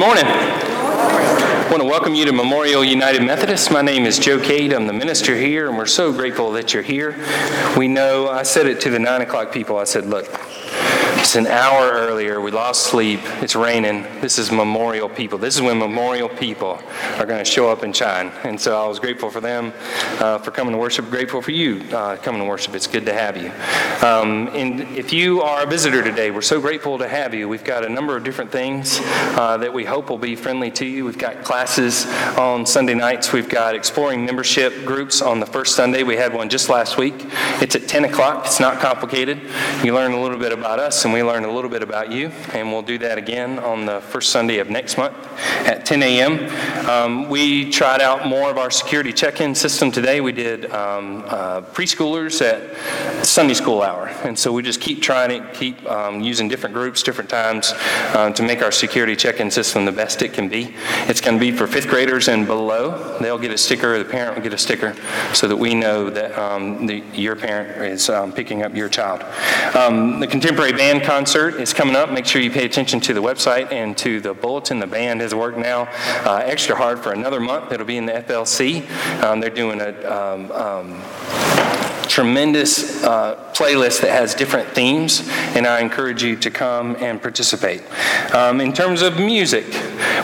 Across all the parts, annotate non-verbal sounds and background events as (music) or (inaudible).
morning. I want to welcome you to Memorial United Methodist. My name is Joe Cade. I'm the minister here, and we're so grateful that you're here. We know, I said it to the 9 o'clock people, I said, look, it's an hour earlier. We lost sleep. It's raining. This is memorial people. This is when memorial people are going to show up and shine. And so I was grateful for them uh, for coming to worship. Grateful for you uh, coming to worship. It's good to have you. Um, and if you are a visitor today, we're so grateful to have you. We've got a number of different things uh, that we hope will be friendly to you. We've got classes on Sunday nights. We've got exploring membership groups on the first Sunday. We had one just last week. It's at 10 o'clock. It's not complicated. You learn a little bit about us and we learn a little bit about you. And we'll do that again on the first Sunday of next month at 10 a.m. Um, we tried out more of our security check-in system today. We did um, uh, preschoolers at Sunday school And so we just keep trying it, keep um, using different groups, different times uh, to make our security check-in system the best it can be. It's going to be for fifth graders and below. They'll get a sticker, the parent will get a sticker so that we know that um, the, your parent is um, picking up your child. Um, the contemporary band concert is coming up. Make sure you pay attention to the website and to the bulletin. The band has worked now uh, extra hard for another month. It'll be in the FLC. Um, they're doing a um, um, tremendous uh, playlist that has different themes, and I encourage you to come and participate. Um, in terms of music,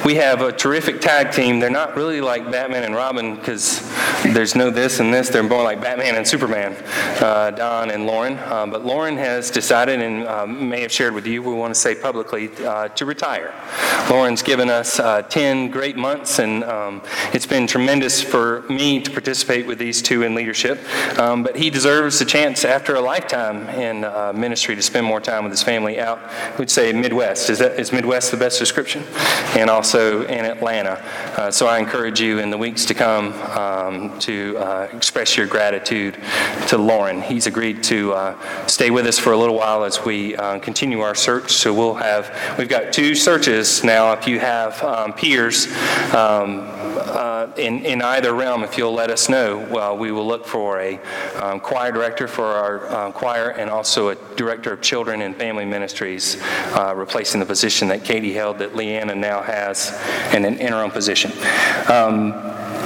we have a terrific tag team. They're not really like Batman and Robin because there's no this and this. They're more like Batman and Superman, uh, Don and Lauren. Uh, but Lauren has decided, and um, may have shared with you, we want to say publicly, uh, to retire. Lauren's given us uh, 10 great months, and um, it's been tremendous for me to participate with these two in leadership. Um, but he deserves a chance after a lifetime in uh, ministry to spend more time with his family out, we'd say Midwest. Is, that, is Midwest the best description? And also in Atlanta. Uh, so I encourage you in the weeks to come um, to uh, express your gratitude to Lauren. He's agreed to uh, stay with us for a little while as we uh, continue our search. So we'll have, we've got two searches now. If you have um, peers, um, uh, in, in either realm, if you'll let us know, well, we will look for a um, choir director for our uh, choir and also a director of children and family ministries, uh, replacing the position that Katie held that Leanna now has in an interim position. Um,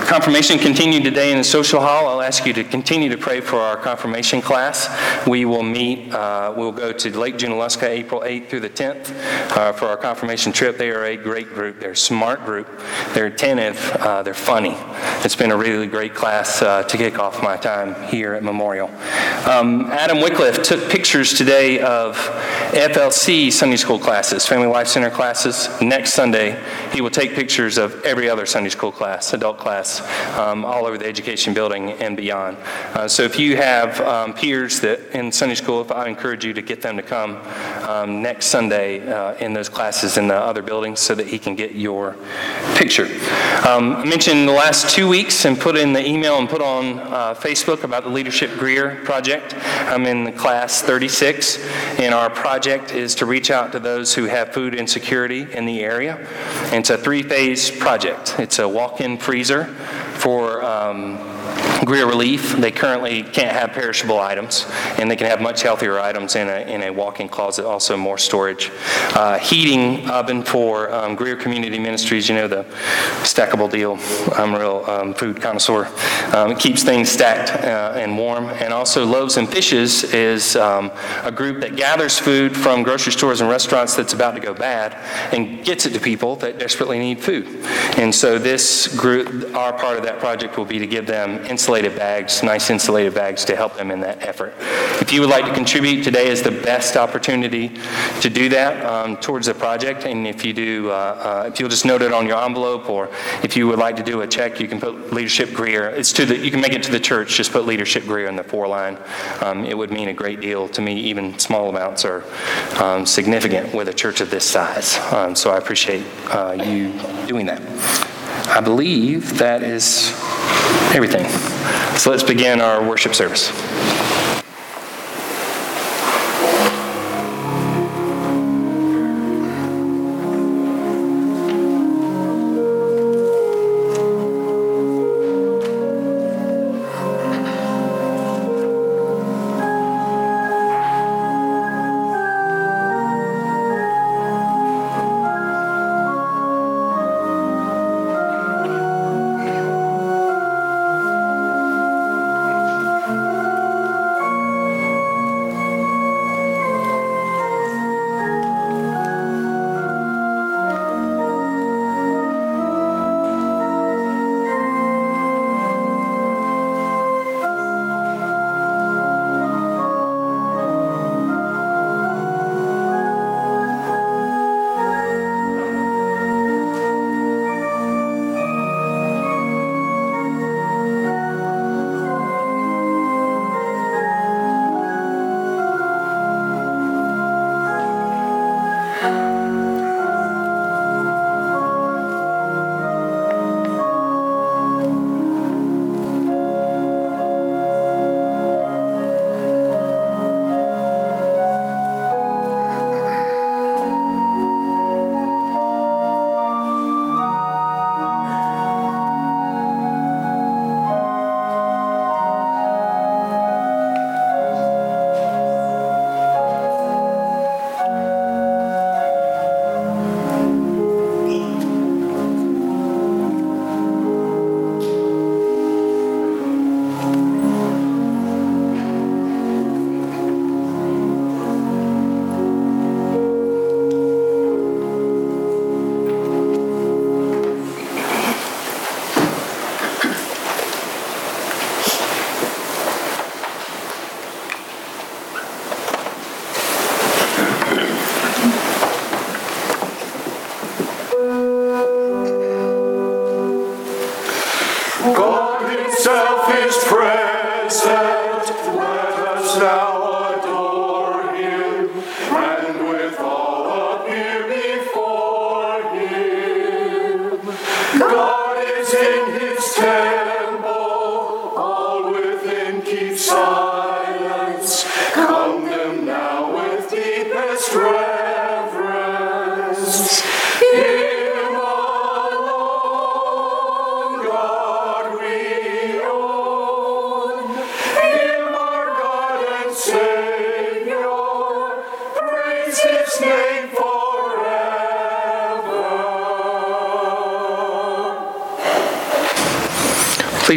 Confirmation continued today in the social hall. I'll ask you to continue to pray for our confirmation class. We will meet, uh, we'll go to Lake Junaluska April 8th through the 10th uh, for our confirmation trip. They are a great group. They're a smart group. They're attentive. Uh, they're funny. It's been a really great class uh, to kick off my time here at Memorial. Um, Adam Wycliffe took pictures today of FLC Sunday school classes, Family Life Center classes. Next Sunday, he will take pictures of every other Sunday school class, adult class um, all over the education building and beyond. Uh, so if you have um, peers that in Sunday school, if I encourage you to get them to come um, next Sunday uh, in those classes in the other buildings so that he can get your picture. Um, I mentioned the last two weeks and put in the email and put on uh, Facebook about the Leadership Greer project. I'm in class 36, and our project is to reach out to those who have food insecurity in the area. And it's a three phase project. It's a walk in freezer for um, Greer Relief. They currently can't have perishable items, and they can have much healthier items in a, in a walk-in closet, also more storage. Uh, heating oven for um, Greer Community Ministries, you know, the stackable deal. I'm a real um, food connoisseur. Um, it keeps things stacked uh, and warm. And also Loaves and Fishes is um, a group that gathers food from grocery stores and restaurants that's about to go bad and gets it to people that desperately need food. And so this group, our part of that project will be to give them insulated bags, nice insulated bags to help them in that effort. If you would like to contribute, today is the best opportunity to do that um, towards the project. And if you do, uh, uh, if you'll just note it on your envelope, or if you would like to do a check, you can put Leadership Greer. It's to the, you can make it to the church. Just put Leadership Greer in the for line. Um, it would mean a great deal to me. Even small amounts are um, significant with a church of this size. Um, so I appreciate uh, you doing that. I believe that is everything. So let's begin our worship service.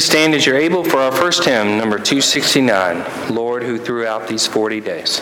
Please stand as you're able for our first hymn, number 269, Lord who throughout these 40 days.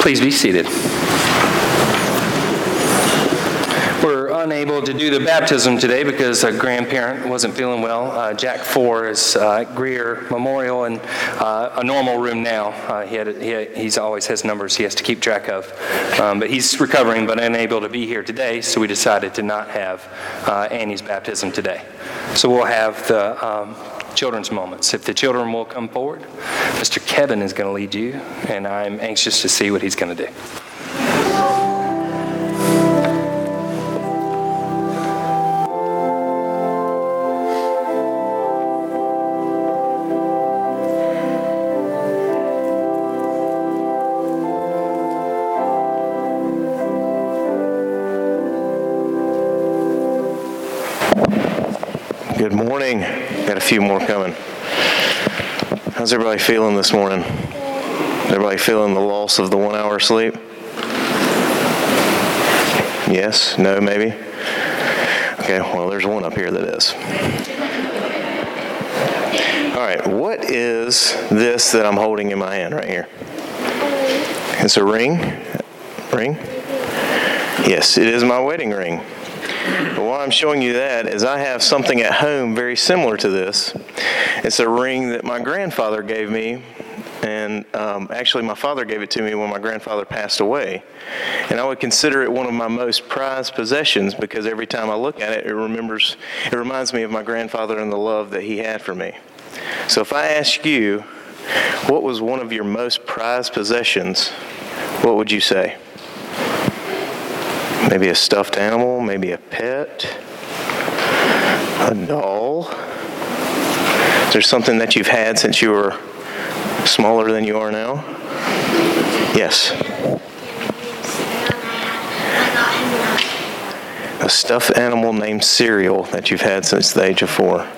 Please be seated. We're unable to do the baptism today because a grandparent wasn't feeling well. Uh, Jack Four is uh, Greer Memorial in uh, a normal room now. Uh, he had, he he's always has numbers he has to keep track of, um, but he's recovering but unable to be here today. So we decided to not have uh, Annie's baptism today. So we'll have the um, children's moments. If the children will come forward, Mr. Kevin is going to lead you, and I'm anxious to see what he's going to do. Good morning. Few more coming. How's everybody feeling this morning? Everybody feeling the loss of the one hour sleep? Yes? No? Maybe? Okay, well, there's one up here that is. All right, what is this that I'm holding in my hand right here? It's a ring? Ring? Yes, it is my wedding ring. But why I'm showing you that is I have something at home very similar to this. It's a ring that my grandfather gave me, and um, actually my father gave it to me when my grandfather passed away. And I would consider it one of my most prized possessions because every time I look at it, it remembers, it reminds me of my grandfather and the love that he had for me. So if I ask you, what was one of your most prized possessions, what would you say? Maybe a stuffed animal, maybe a pet, a doll. Is there something that you've had since you were smaller than you are now? Yes. A stuffed animal named Cereal that you've had since the age of four.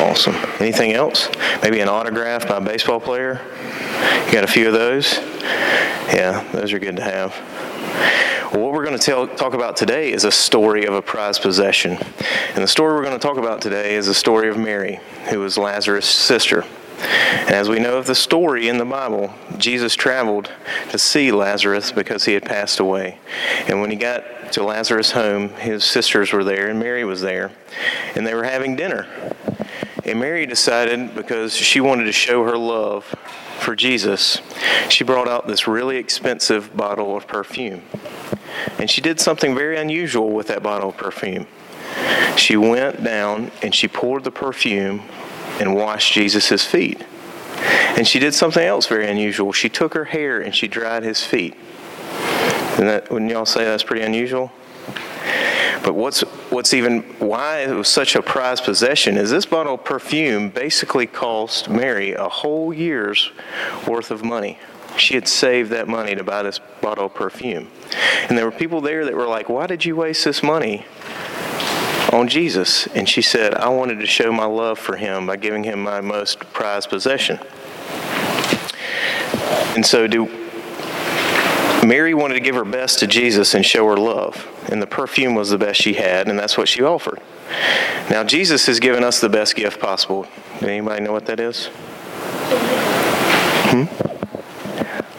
Awesome. Anything else? Maybe an autograph by a baseball player? You got a few of those? Yeah, those are good to have. Well, what we're going to tell, talk about today is a story of a prized possession. And the story we're going to talk about today is the story of Mary, who was Lazarus' sister. And as we know of the story in the Bible, Jesus traveled to see Lazarus because he had passed away. And when he got to Lazarus' home, his sisters were there and Mary was there, and they were having dinner. And Mary decided, because she wanted to show her love for Jesus, she brought out this really expensive bottle of perfume. And she did something very unusual with that bottle of perfume. She went down and she poured the perfume and washed Jesus' feet. And she did something else very unusual. She took her hair and she dried his feet. And that, wouldn't y'all say that's pretty unusual? But what's what's even why it was such a prized possession is this bottle of perfume basically cost Mary a whole year's worth of money. She had saved that money to buy this bottle of perfume. And there were people there that were like, Why did you waste this money on Jesus? And she said, I wanted to show my love for him by giving him my most prized possession. And so do Mary wanted to give her best to Jesus and show her love. And the perfume was the best she had, and that's what she offered. Now Jesus has given us the best gift possible. Do anybody know what that is? Hmm?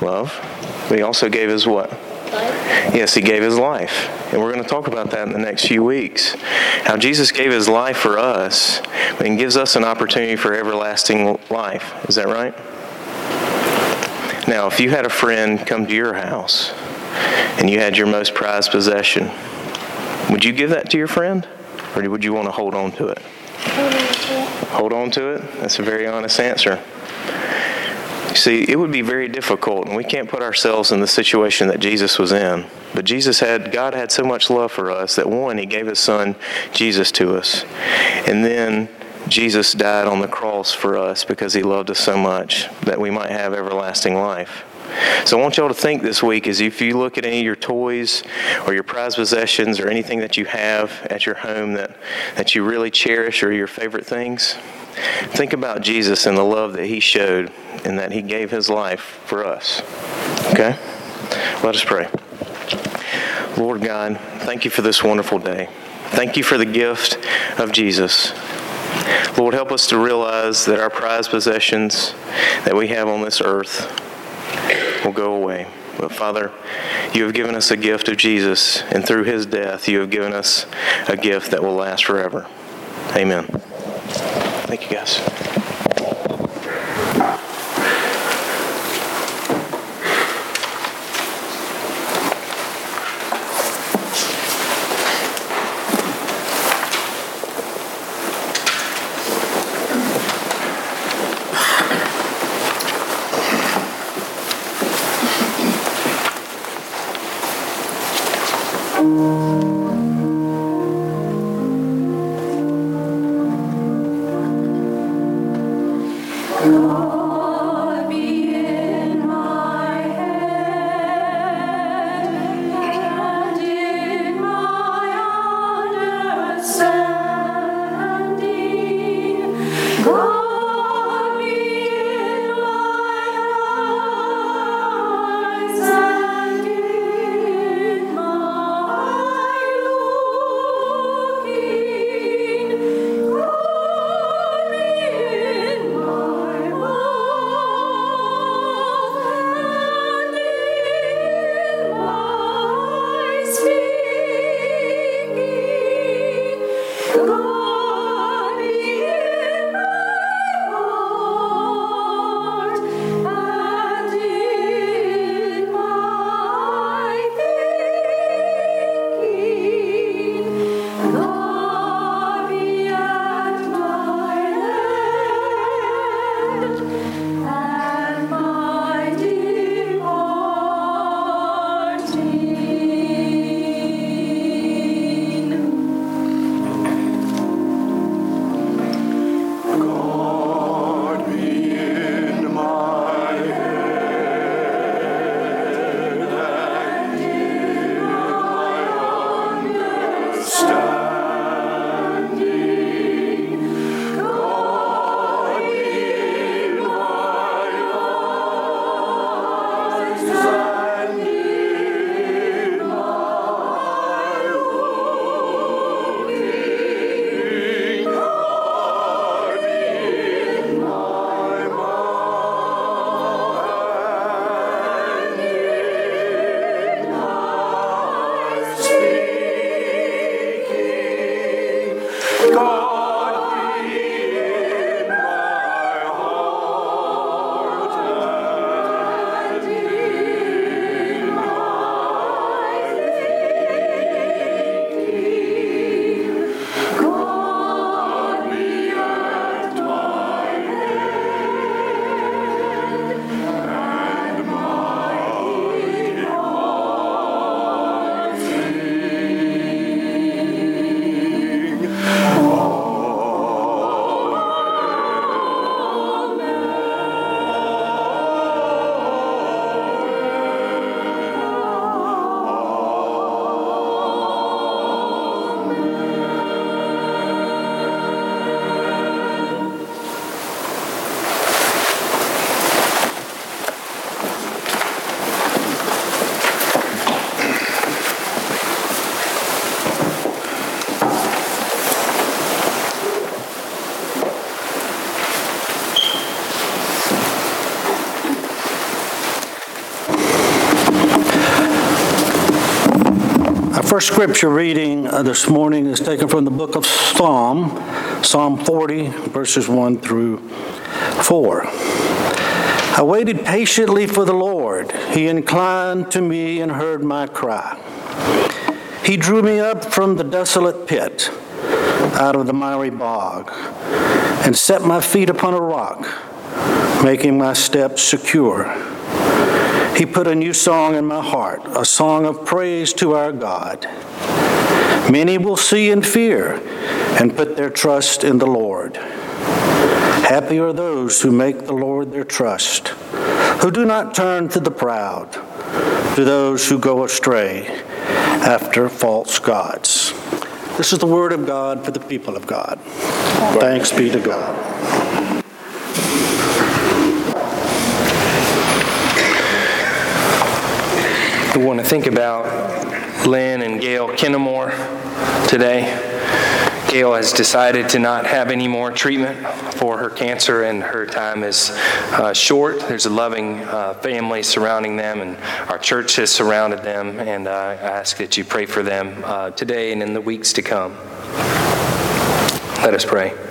Love. But he also gave his what? Life. Yes, he gave his life. And we're going to talk about that in the next few weeks. How Jesus gave his life for us and gives us an opportunity for everlasting life. Is that right? Now, if you had a friend come to your house and you had your most prized possession, would you give that to your friend? Or would you want to hold on to it? Hold on to it? That's a very honest answer. See, it would be very difficult, and we can't put ourselves in the situation that Jesus was in. But Jesus had, God had so much love for us that one, He gave His Son, Jesus, to us. And then Jesus died on the cross for us because He loved us so much that we might have everlasting life. So I want y'all to think this week is if you look at any of your toys or your prized possessions or anything that you have at your home that, that you really cherish or your favorite things, think about Jesus and the love that he showed and that he gave his life for us. Okay? Let us pray. Lord God, thank you for this wonderful day. Thank you for the gift of Jesus. Lord, help us to realize that our prized possessions that we have on this earth will go away. But Father, you have given us a gift of Jesus, and through his death, you have given us a gift that will last forever. Amen. Thank you, guys. First scripture reading uh, this morning is taken from the book of Psalm, Psalm 40, verses 1 through 4. I waited patiently for the Lord. He inclined to me and heard my cry. He drew me up from the desolate pit, out of the miry bog, and set my feet upon a rock, making my steps secure. He put a new song in my heart, a song of praise to our God. Many will see and fear and put their trust in the Lord. Happy are those who make the Lord their trust, who do not turn to the proud, to those who go astray after false gods. This is the word of God for the people of God. Thanks be to God. We want to think about Lynn and Gail Kennemore today. Gail has decided to not have any more treatment for her cancer, and her time is uh, short. There's a loving uh, family surrounding them, and our church has surrounded them. And uh, I ask that you pray for them uh, today and in the weeks to come. Let us pray.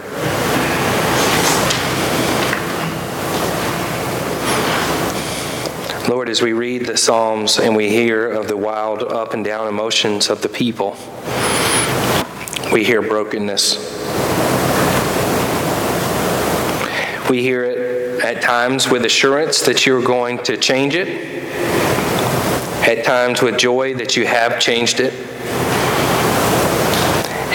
Lord, as we read the Psalms and we hear of the wild up and down emotions of the people, we hear brokenness. We hear it at times with assurance that you're going to change it. At times with joy that you have changed it,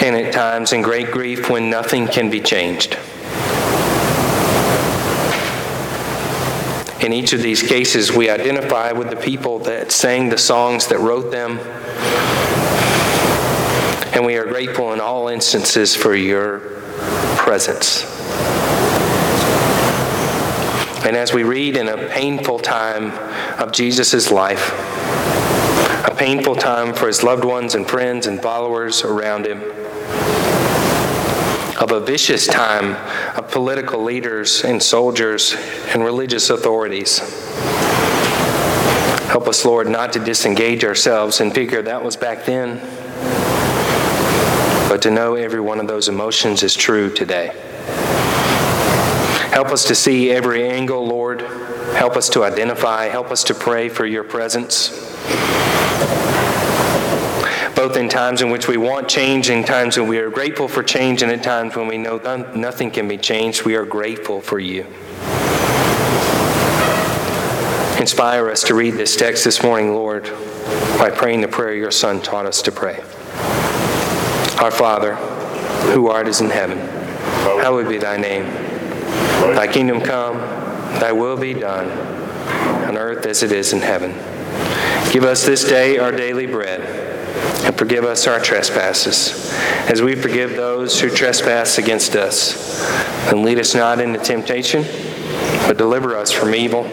and at times in great grief when nothing can be changed. In each of these cases, we identify with the people that sang the songs that wrote them, and we are grateful in all instances for your presence. And as we read in a painful time of Jesus' life, a painful time for his loved ones and friends and followers around him, of a vicious time of political leaders and soldiers and religious authorities. Help us, Lord, not to disengage ourselves and figure that was back then, but to know every one of those emotions is true today. Help us to see every angle, Lord. Help us to identify. Help us to pray for your presence both in times in which we want change in times when we are grateful for change, and at times when we know nothing can be changed, we are grateful for you. Inspire us to read this text this morning, Lord, by praying the prayer your Son taught us to pray. Our Father, who art is in heaven, hallowed be thy name. Thy kingdom come, thy will be done, on earth as it is in heaven. Give us this day our daily bread and forgive us our trespasses, as we forgive those who trespass against us. And lead us not into temptation, but deliver us from evil.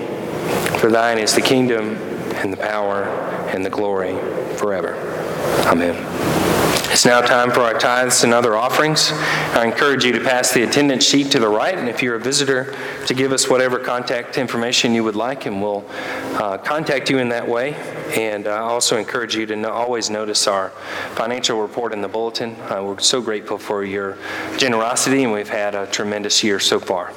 For thine is the kingdom, and the power, and the glory forever. Amen. It's now time for our tithes and other offerings. I encourage you to pass the attendance sheet to the right, and if you're a visitor, to give us whatever contact information you would like, and we'll uh, contact you in that way. And I also encourage you to no, always notice our financial report in the bulletin. Uh, we're so grateful for your generosity, and we've had a tremendous year so far.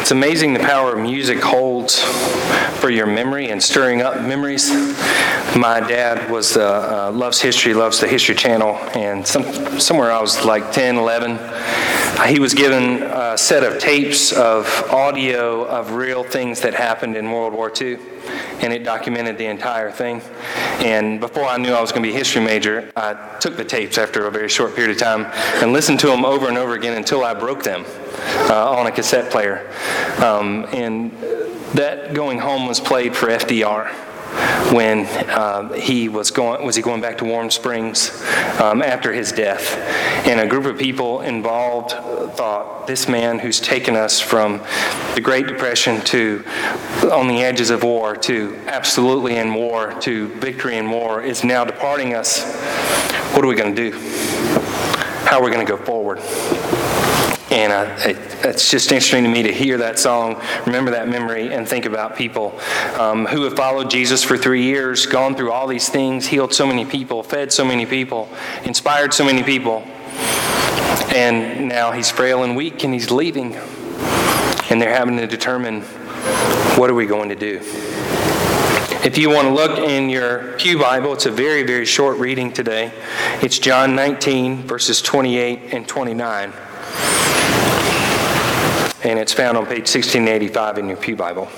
It's amazing the power music holds for your memory and stirring up memories. My dad was uh, uh, loves history, loves the History Channel, and some, somewhere I was like 10, 11. He was given a set of tapes of audio of real things that happened in World War II, and it documented the entire thing. And before I knew I was going to be a history major, I took the tapes after a very short period of time and listened to them over and over again until I broke them uh, on a cassette player. Um, and that going home was played for FDR when uh, he was going was he going back to Warm Springs um, after his death, and a group of people involved thought this man who's taken us from the Great Depression to on the edges of war to absolutely in war to victory in war is now departing us. What are we going to do? How are we going to go forward? And I, it, it's just interesting to me to hear that song, remember that memory, and think about people um, who have followed Jesus for three years, gone through all these things, healed so many people, fed so many people, inspired so many people. And now he's frail and weak and he's leaving. And they're having to determine what are we going to do? If you want to look in your Pew Bible, it's a very, very short reading today. It's John 19, verses 28 and 29 and it's found on page 1685 in your Pew Bible.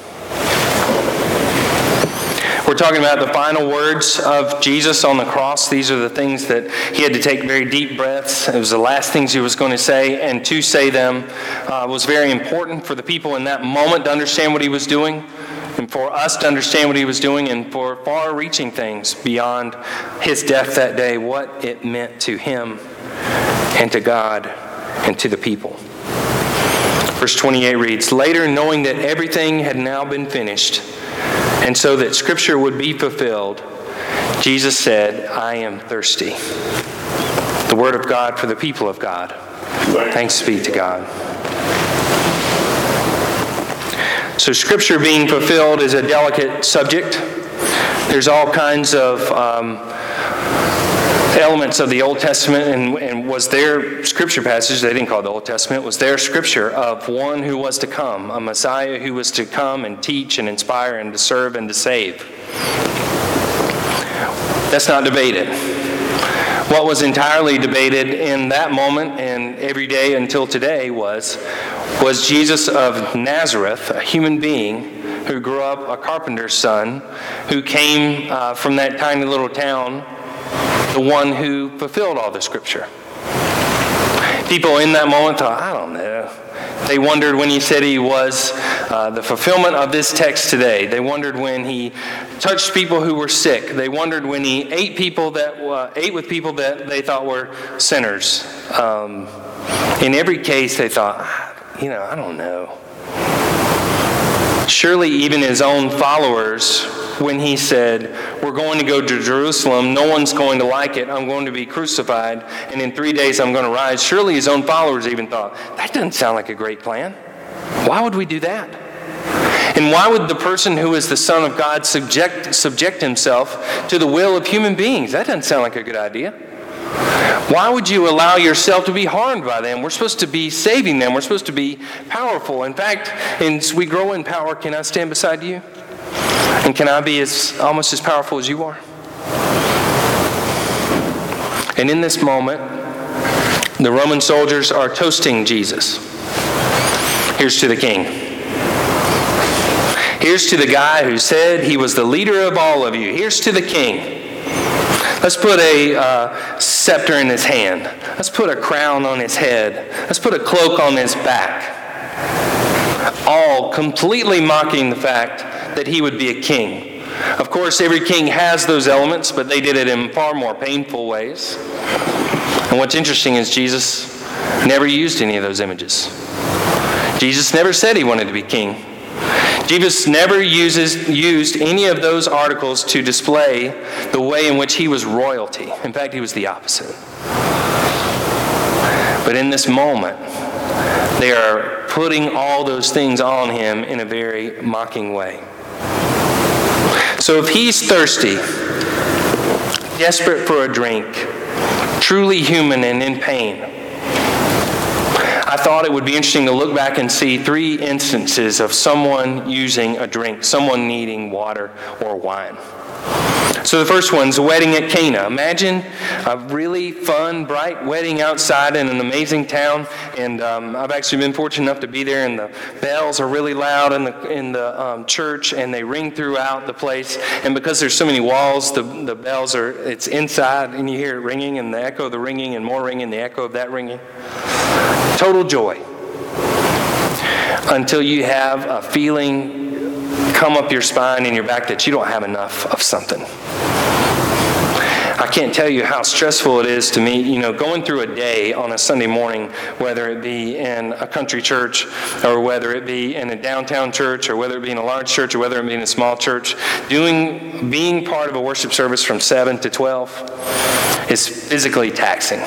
We're talking about the final words of Jesus on the cross. These are the things that he had to take very deep breaths. It was the last things he was going to say, and to say them uh, was very important for the people in that moment to understand what he was doing, and for us to understand what he was doing, and for far reaching things beyond his death that day, what it meant to him and to God and to the people. Verse 28 reads Later, knowing that everything had now been finished, and so that Scripture would be fulfilled, Jesus said, I am thirsty. The Word of God for the people of God. Thanks be to God. So, Scripture being fulfilled is a delicate subject. There's all kinds of. Um, elements of the Old Testament and, and, was their scripture passage, they didn't call it the Old Testament, was their scripture of one who was to come, a Messiah who was to come and teach and inspire and to serve and to save. That's not debated. What was entirely debated in that moment and every day until today was was Jesus of Nazareth, a human being who grew up a carpenter's son, who came uh, from that tiny little town the one who fulfilled all the scripture. People in that moment thought, I don't know. They wondered when he said he was uh, the fulfillment of this text today. They wondered when he touched people who were sick. They wondered when he ate people that uh, ate with people that they thought were sinners. Um, in every case, they thought, you know, I don't know. Surely, even his own followers when he said, We're going to go to Jerusalem. No one's going to like it. I'm going to be crucified. And in three days, I'm going to rise. Surely his own followers even thought, That doesn't sound like a great plan. Why would we do that? And why would the person who is the Son of God subject, subject himself to the will of human beings? That doesn't sound like a good idea. Why would you allow yourself to be harmed by them? We're supposed to be saving them. We're supposed to be powerful. In fact, as we grow in power, can I stand beside you? And can I be as almost as powerful as you are? And in this moment, the Roman soldiers are toasting Jesus. Here's to the king. Here's to the guy who said he was the leader of all of you. Here's to the king. Let's put a uh, scepter in his hand. Let's put a crown on his head. Let's put a cloak on his back. All completely mocking the fact that he would be a king. Of course, every king has those elements, but they did it in far more painful ways. And what's interesting is Jesus never used any of those images. Jesus never said he wanted to be king. Jesus never uses, used any of those articles to display the way in which he was royalty. In fact, he was the opposite. But in this moment, they are putting all those things on him in a very mocking way. So if he's thirsty, desperate for a drink, truly human and in pain. I thought it would be interesting to look back and see three instances of someone using a drink, someone needing water or wine. So the first one's a wedding at Cana. Imagine a really fun, bright wedding outside in an amazing town. And um, I've actually been fortunate enough to be there, and the bells are really loud in the, in the um, church, and they ring throughout the place. And because there's so many walls, the, the bells are, it's inside, and you hear it ringing, and the echo of the ringing, and more ringing, the echo of that ringing. Total joy. Until you have a feeling come up your spine and your back that you don't have enough of something. I can't tell you how stressful it is to me, you know, going through a day on a Sunday morning, whether it be in a country church or whether it be in a downtown church or whether it be in a large church or whether it be in a small church, doing being part of a worship service from 7 to 12 is physically taxing.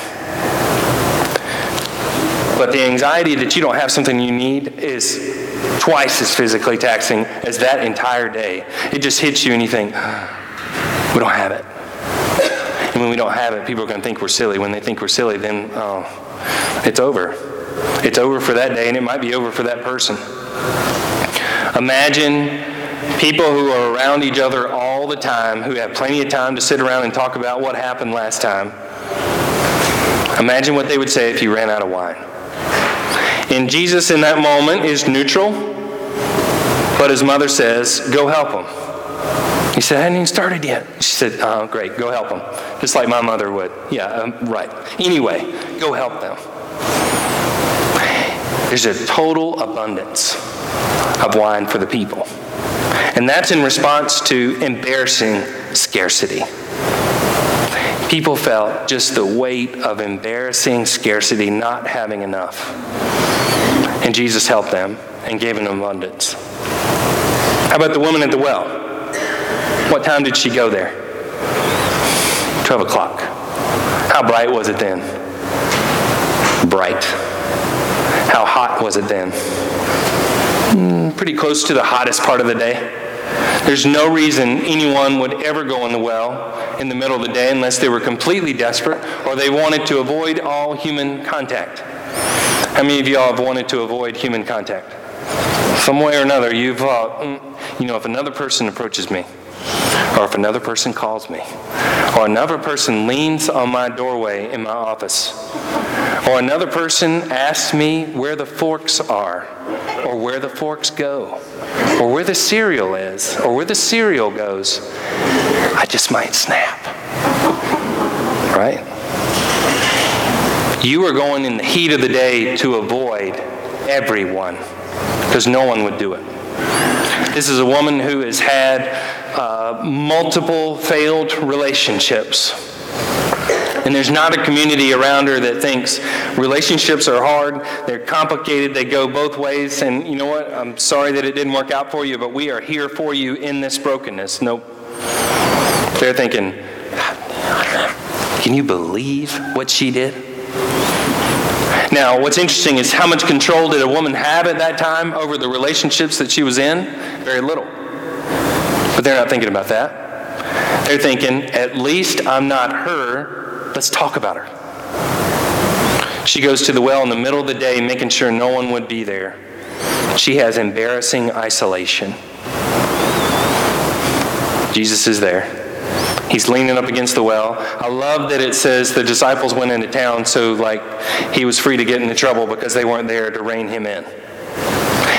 But the anxiety that you don't have something you need is twice as physically taxing as that entire day. It just hits you and you think, we don't have it. And when we don't have it, people are going to think we're silly. When they think we're silly, then oh, it's over. It's over for that day, and it might be over for that person. Imagine people who are around each other all the time, who have plenty of time to sit around and talk about what happened last time. Imagine what they would say if you ran out of wine. And Jesus, in that moment, is neutral, but his mother says, Go help him. He said, I hadn't even started yet. She said, Oh, great, go help him. Just like my mother would. Yeah, um, right. Anyway, go help them. There's a total abundance of wine for the people. And that's in response to embarrassing scarcity. People felt just the weight of embarrassing scarcity, not having enough. And Jesus helped them and gave them abundance. How about the woman at the well? What time did she go there? 12 o'clock. How bright was it then? Bright. How hot was it then? Mm, pretty close to the hottest part of the day. There's no reason anyone would ever go in the well in the middle of the day unless they were completely desperate or they wanted to avoid all human contact. How many of y'all have wanted to avoid human contact? Some way or another, you've thought, mm, you know, if another person approaches me, or if another person calls me, or another person leans on my doorway in my office, or another person asks me where the forks are, or where the forks go, or where the cereal is, or where the cereal goes, I just might snap. Right? You are going in the heat of the day to avoid everyone because no one would do it. This is a woman who has had uh, multiple failed relationships. And there's not a community around her that thinks relationships are hard, they're complicated, they go both ways, and you know what? I'm sorry that it didn't work out for you, but we are here for you in this brokenness. Nope. They're thinking, can you believe what she did? Now, what's interesting is how much control did a woman have at that time over the relationships that she was in? Very little. But they're not thinking about that. They're thinking, at least I'm not her. Let's talk about her. She goes to the well in the middle of the day, making sure no one would be there. She has embarrassing isolation. Jesus is there. He's leaning up against the well. I love that it says the disciples went into town, so like he was free to get into trouble because they weren't there to rein him in.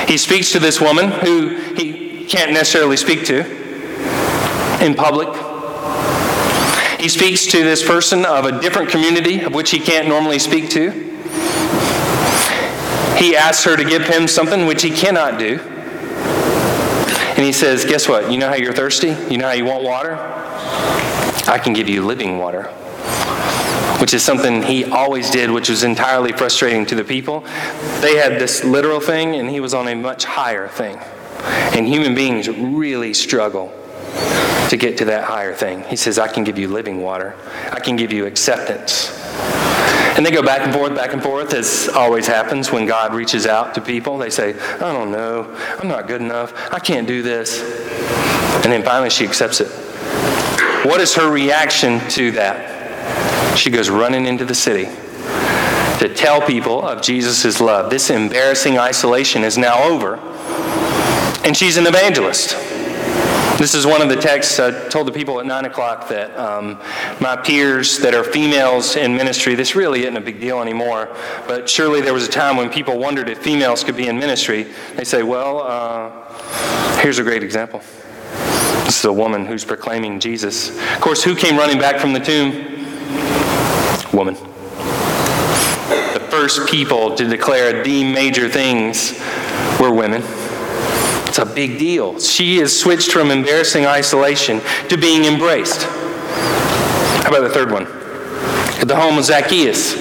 He speaks to this woman who he can't necessarily speak to in public. He speaks to this person of a different community of which he can't normally speak to. He asks her to give him something which he cannot do. And he says, Guess what? You know how you're thirsty? You know how you want water? I can give you living water. Which is something he always did, which was entirely frustrating to the people. They had this literal thing, and he was on a much higher thing. And human beings really struggle to get to that higher thing. He says, I can give you living water, I can give you acceptance. And they go back and forth, back and forth, as always happens when God reaches out to people. They say, I don't know, I'm not good enough, I can't do this. And then finally she accepts it. What is her reaction to that? She goes running into the city to tell people of Jesus' love. This embarrassing isolation is now over, and she's an evangelist. This is one of the texts I told the people at 9 o'clock that um, my peers that are females in ministry, this really isn't a big deal anymore, but surely there was a time when people wondered if females could be in ministry. They say, well, uh, here's a great example. Is a woman who's proclaiming Jesus. Of course, who came running back from the tomb? Woman. The first people to declare the major things were women. It's a big deal. She has switched from embarrassing isolation to being embraced. How about the third one? At the home of Zacchaeus.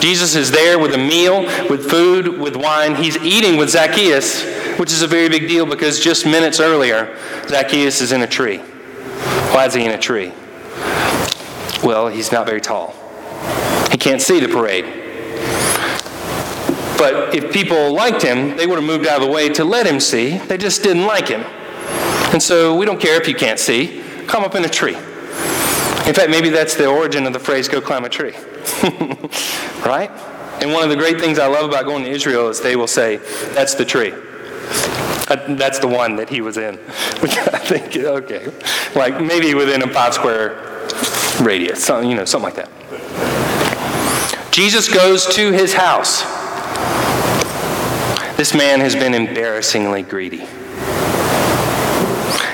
Jesus is there with a meal, with food, with wine. He's eating with Zacchaeus, which is a very big deal because just minutes earlier, Zacchaeus is in a tree. Why is he in a tree? Well, he's not very tall. He can't see the parade. But if people liked him, they would have moved out of the way to let him see. They just didn't like him. And so we don't care if you can't see. Come up in a tree. In fact, maybe that's the origin of the phrase go climb a tree. (laughs) right? And one of the great things I love about going to Israel is they will say, that's the tree. That's the one that he was in. Which (laughs) I think, okay. Like maybe within a five square radius, something, you know, something like that. Jesus goes to his house. This man has been embarrassingly greedy.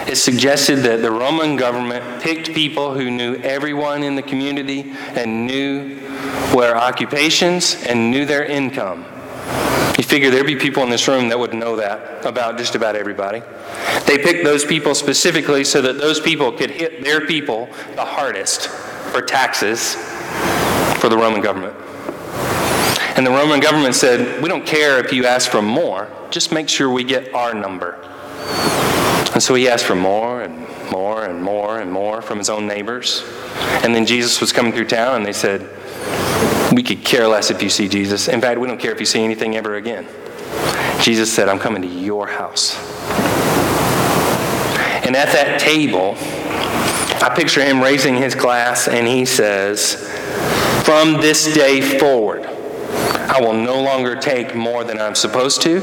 It suggested that the Roman government picked people who knew everyone in the community and knew their occupations and knew their income. You figure there'd be people in this room that would know that about just about everybody. They picked those people specifically so that those people could hit their people the hardest for taxes for the Roman government. And the Roman government said, We don't care if you ask for more, just make sure we get our number. And so he asked for more and more and more and more from his own neighbors. And then Jesus was coming through town, and they said, We could care less if you see Jesus. In fact, we don't care if you see anything ever again. Jesus said, I'm coming to your house. And at that table, I picture him raising his glass, and he says, From this day forward, I will no longer take more than I'm supposed to,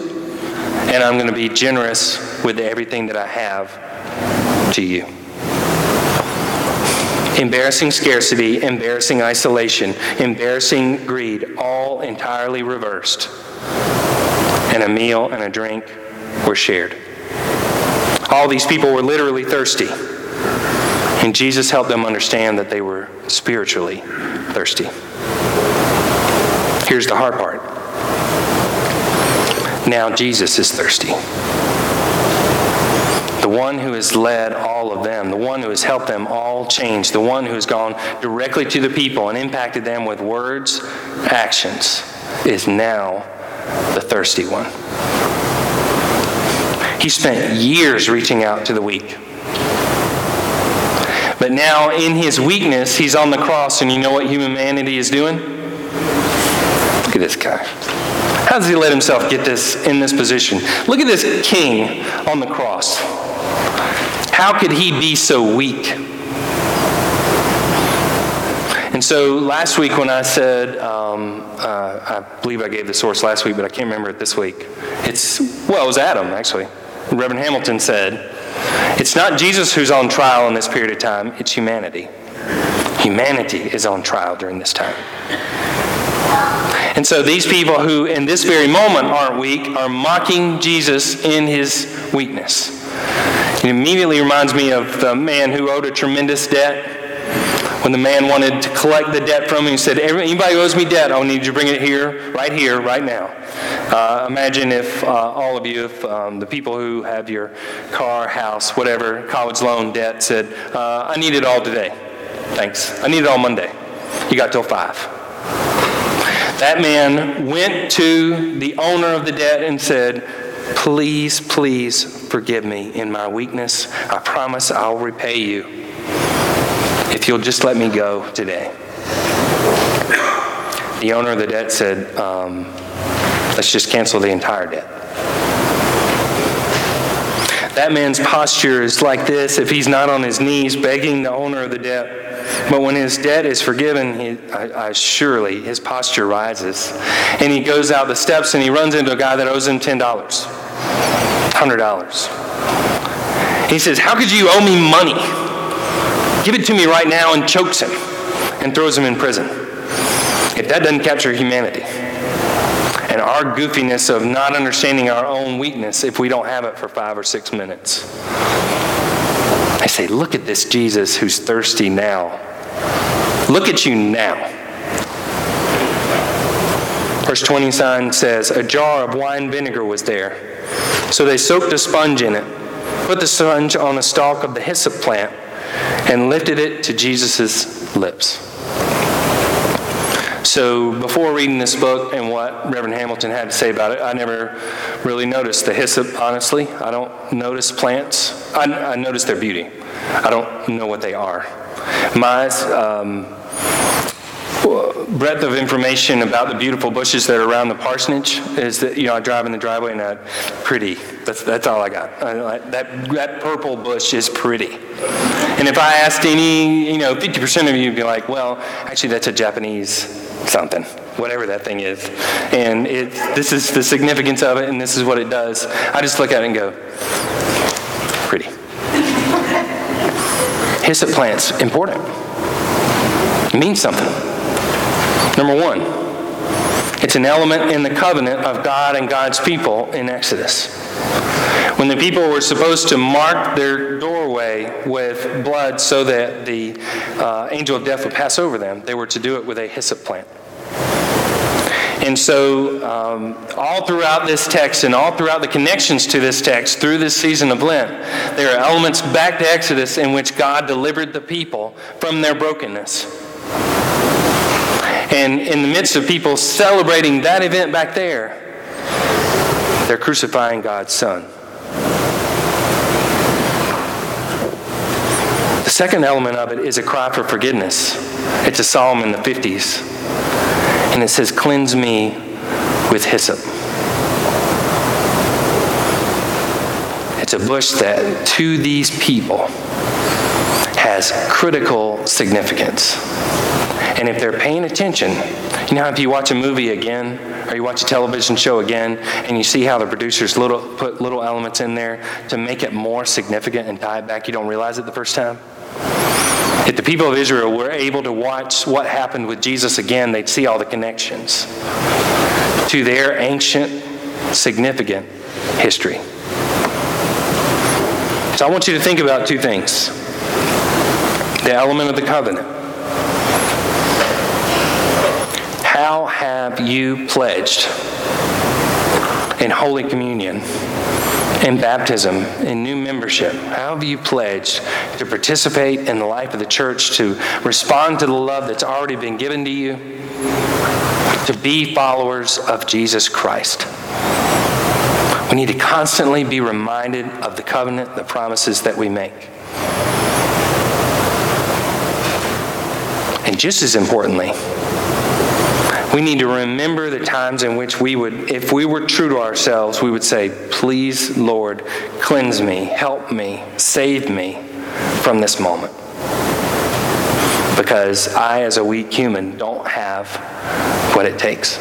and I'm going to be generous with everything that I have to you. Embarrassing scarcity, embarrassing isolation, embarrassing greed, all entirely reversed. And a meal and a drink were shared. All these people were literally thirsty. And Jesus helped them understand that they were spiritually thirsty. Here's the hard part. Now Jesus is thirsty. The one who has led all of them, the one who has helped them all change, the one who has gone directly to the people and impacted them with words, actions, is now the thirsty one. He spent years reaching out to the weak. But now, in his weakness, he's on the cross, and you know what humanity is doing? Look at this guy. How does he let himself get this in this position? Look at this king on the cross. How could he be so weak? And so last week, when I said, um, uh, I believe I gave the source last week, but I can't remember it this week. It's, well, it was Adam, actually. Reverend Hamilton said, It's not Jesus who's on trial in this period of time, it's humanity. Humanity is on trial during this time. And so these people who in this very moment aren't weak are mocking Jesus in his weakness. It immediately reminds me of the man who owed a tremendous debt. When the man wanted to collect the debt from him, he said, Anybody who owes me debt, I'll need you to bring it here, right here, right now. Uh, imagine if uh, all of you, if um, the people who have your car, house, whatever, college loan debt said, uh, I need it all today. Thanks. I need it all Monday. You got till 5. That man went to the owner of the debt and said, Please, please forgive me in my weakness. I promise I'll repay you if you'll just let me go today. The owner of the debt said, um, Let's just cancel the entire debt. That man's posture is like this if he's not on his knees begging the owner of the debt. But when his debt is forgiven, he, I, I surely his posture rises. And he goes out the steps and he runs into a guy that owes him $10, $100. He says, How could you owe me money? Give it to me right now, and chokes him and throws him in prison. If that doesn't capture humanity and our goofiness of not understanding our own weakness if we don't have it for five or six minutes. I say, look at this Jesus who's thirsty now. Look at you now. Verse 29 says, A jar of wine vinegar was there. So they soaked a sponge in it, put the sponge on a stalk of the hyssop plant, and lifted it to Jesus' lips. So before reading this book and what Reverend Hamilton had to say about it, I never really noticed the hyssop, honestly. I don't notice plants. I, I notice their beauty. I don't know what they are. My um, breadth of information about the beautiful bushes that are around the parsonage is that, you know, I drive in the driveway and I, pretty. That's, that's all I got. I, that, that purple bush is pretty. And if I asked any, you know, 50% of you would be like, well, actually, that's a Japanese something, whatever that thing is. And it, this is the significance of it, and this is what it does. I just look at it and go, pretty. Hyssop plants, important. It means something. Number one, it's an element in the covenant of God and God's people in Exodus. When the people were supposed to mark their doorway with blood so that the uh, angel of death would pass over them, they were to do it with a hyssop plant. And so, um, all throughout this text and all throughout the connections to this text through this season of Lent, there are elements back to Exodus in which God delivered the people from their brokenness. And in the midst of people celebrating that event back there, they're crucifying God's Son. Second element of it is a cry for forgiveness. It's a psalm in the 50s. And it says, Cleanse me with hyssop. It's a bush that, to these people, has critical significance. And if they're paying attention, you know, if you watch a movie again, or you watch a television show again, and you see how the producers little, put little elements in there to make it more significant and tie it back, you don't realize it the first time? If the people of Israel were able to watch what happened with Jesus again, they'd see all the connections to their ancient, significant history. So I want you to think about two things the element of the covenant How have you pledged in Holy Communion, in baptism, in new membership? How have you pledged to participate in the life of the church, to respond to the love that's already been given to you, to be followers of Jesus Christ? We need to constantly be reminded of the covenant, the promises that we make. And just as importantly, we need to remember the times in which we would, if we were true to ourselves, we would say, Please, Lord, cleanse me, help me, save me from this moment. Because I, as a weak human, don't have what it takes.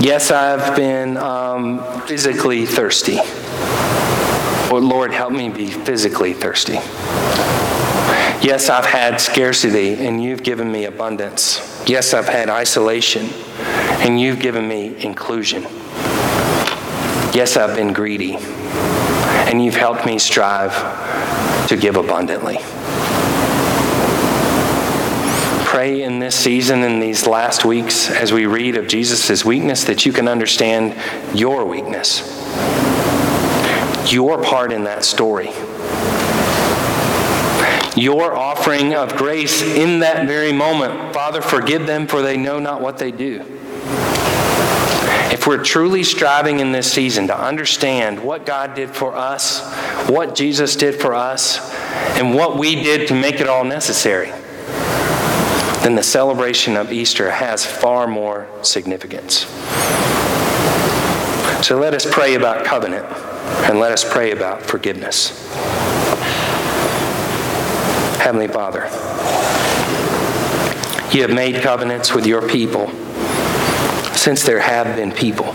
Yes, I've been um, physically thirsty. But Lord, help me be physically thirsty. Yes, I've had scarcity, and you've given me abundance. Yes, I've had isolation, and you've given me inclusion. Yes, I've been greedy, and you've helped me strive to give abundantly. Pray in this season, in these last weeks, as we read of Jesus' weakness, that you can understand your weakness, your part in that story your offering of grace in that very moment. Father, forgive them, for they know not what they do. If we're truly striving in this season to understand what God did for us, what Jesus did for us, and what we did to make it all necessary, then the celebration of Easter has far more significance. So let us pray about covenant. and let us pray about forgiveness. Heavenly Father, you have made covenants with your people since there have been people.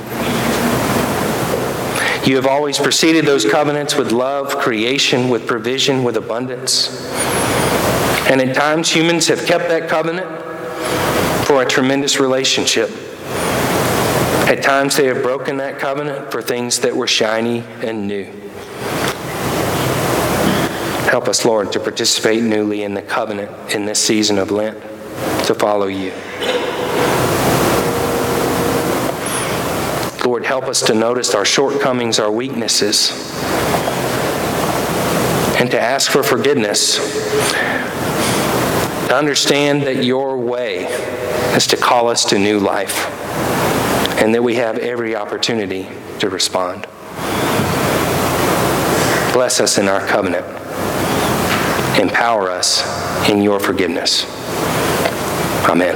You have always preceded those covenants with love, creation, with provision, with abundance. And at times, humans have kept that covenant for a tremendous relationship. At times, they have broken that covenant for things that were shiny and new. Help us, Lord, to participate newly in the covenant in this season of Lent, to follow you. Lord, help us to notice our shortcomings, our weaknesses, and to ask for forgiveness. To understand that your way is to call us to new life, and that we have every opportunity to respond. Bless us in our covenant. Empower us in your forgiveness. Amen.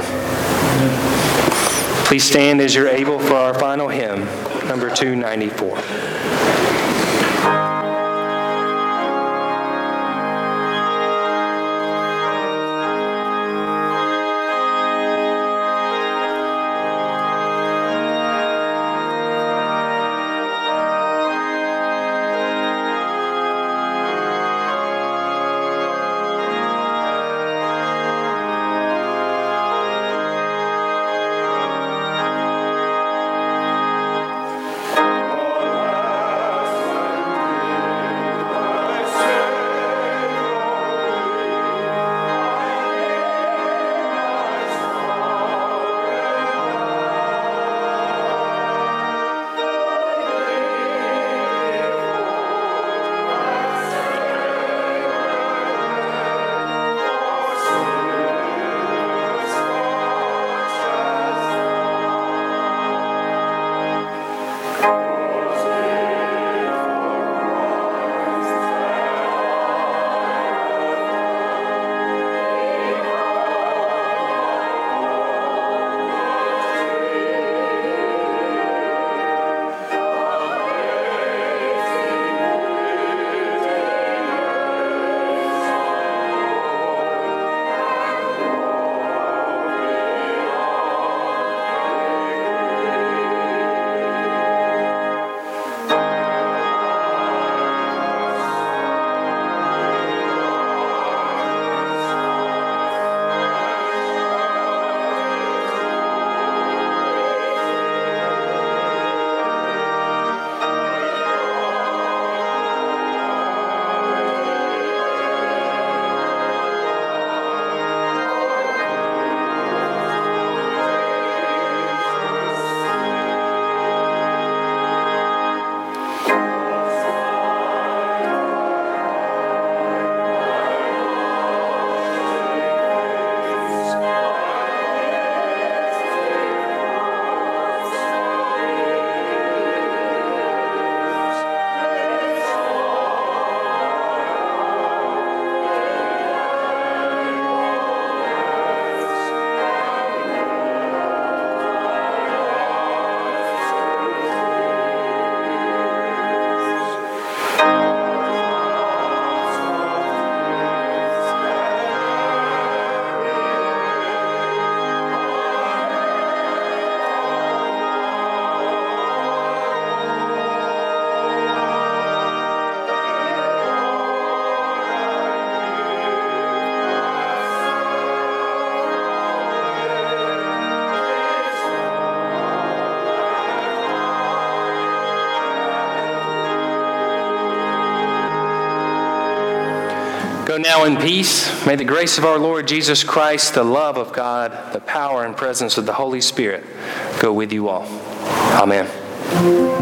Please stand as you're able for our final hymn, number 294. Now in peace. May the grace of our Lord Jesus Christ, the love of God, the power and presence of the Holy Spirit go with you all. Amen.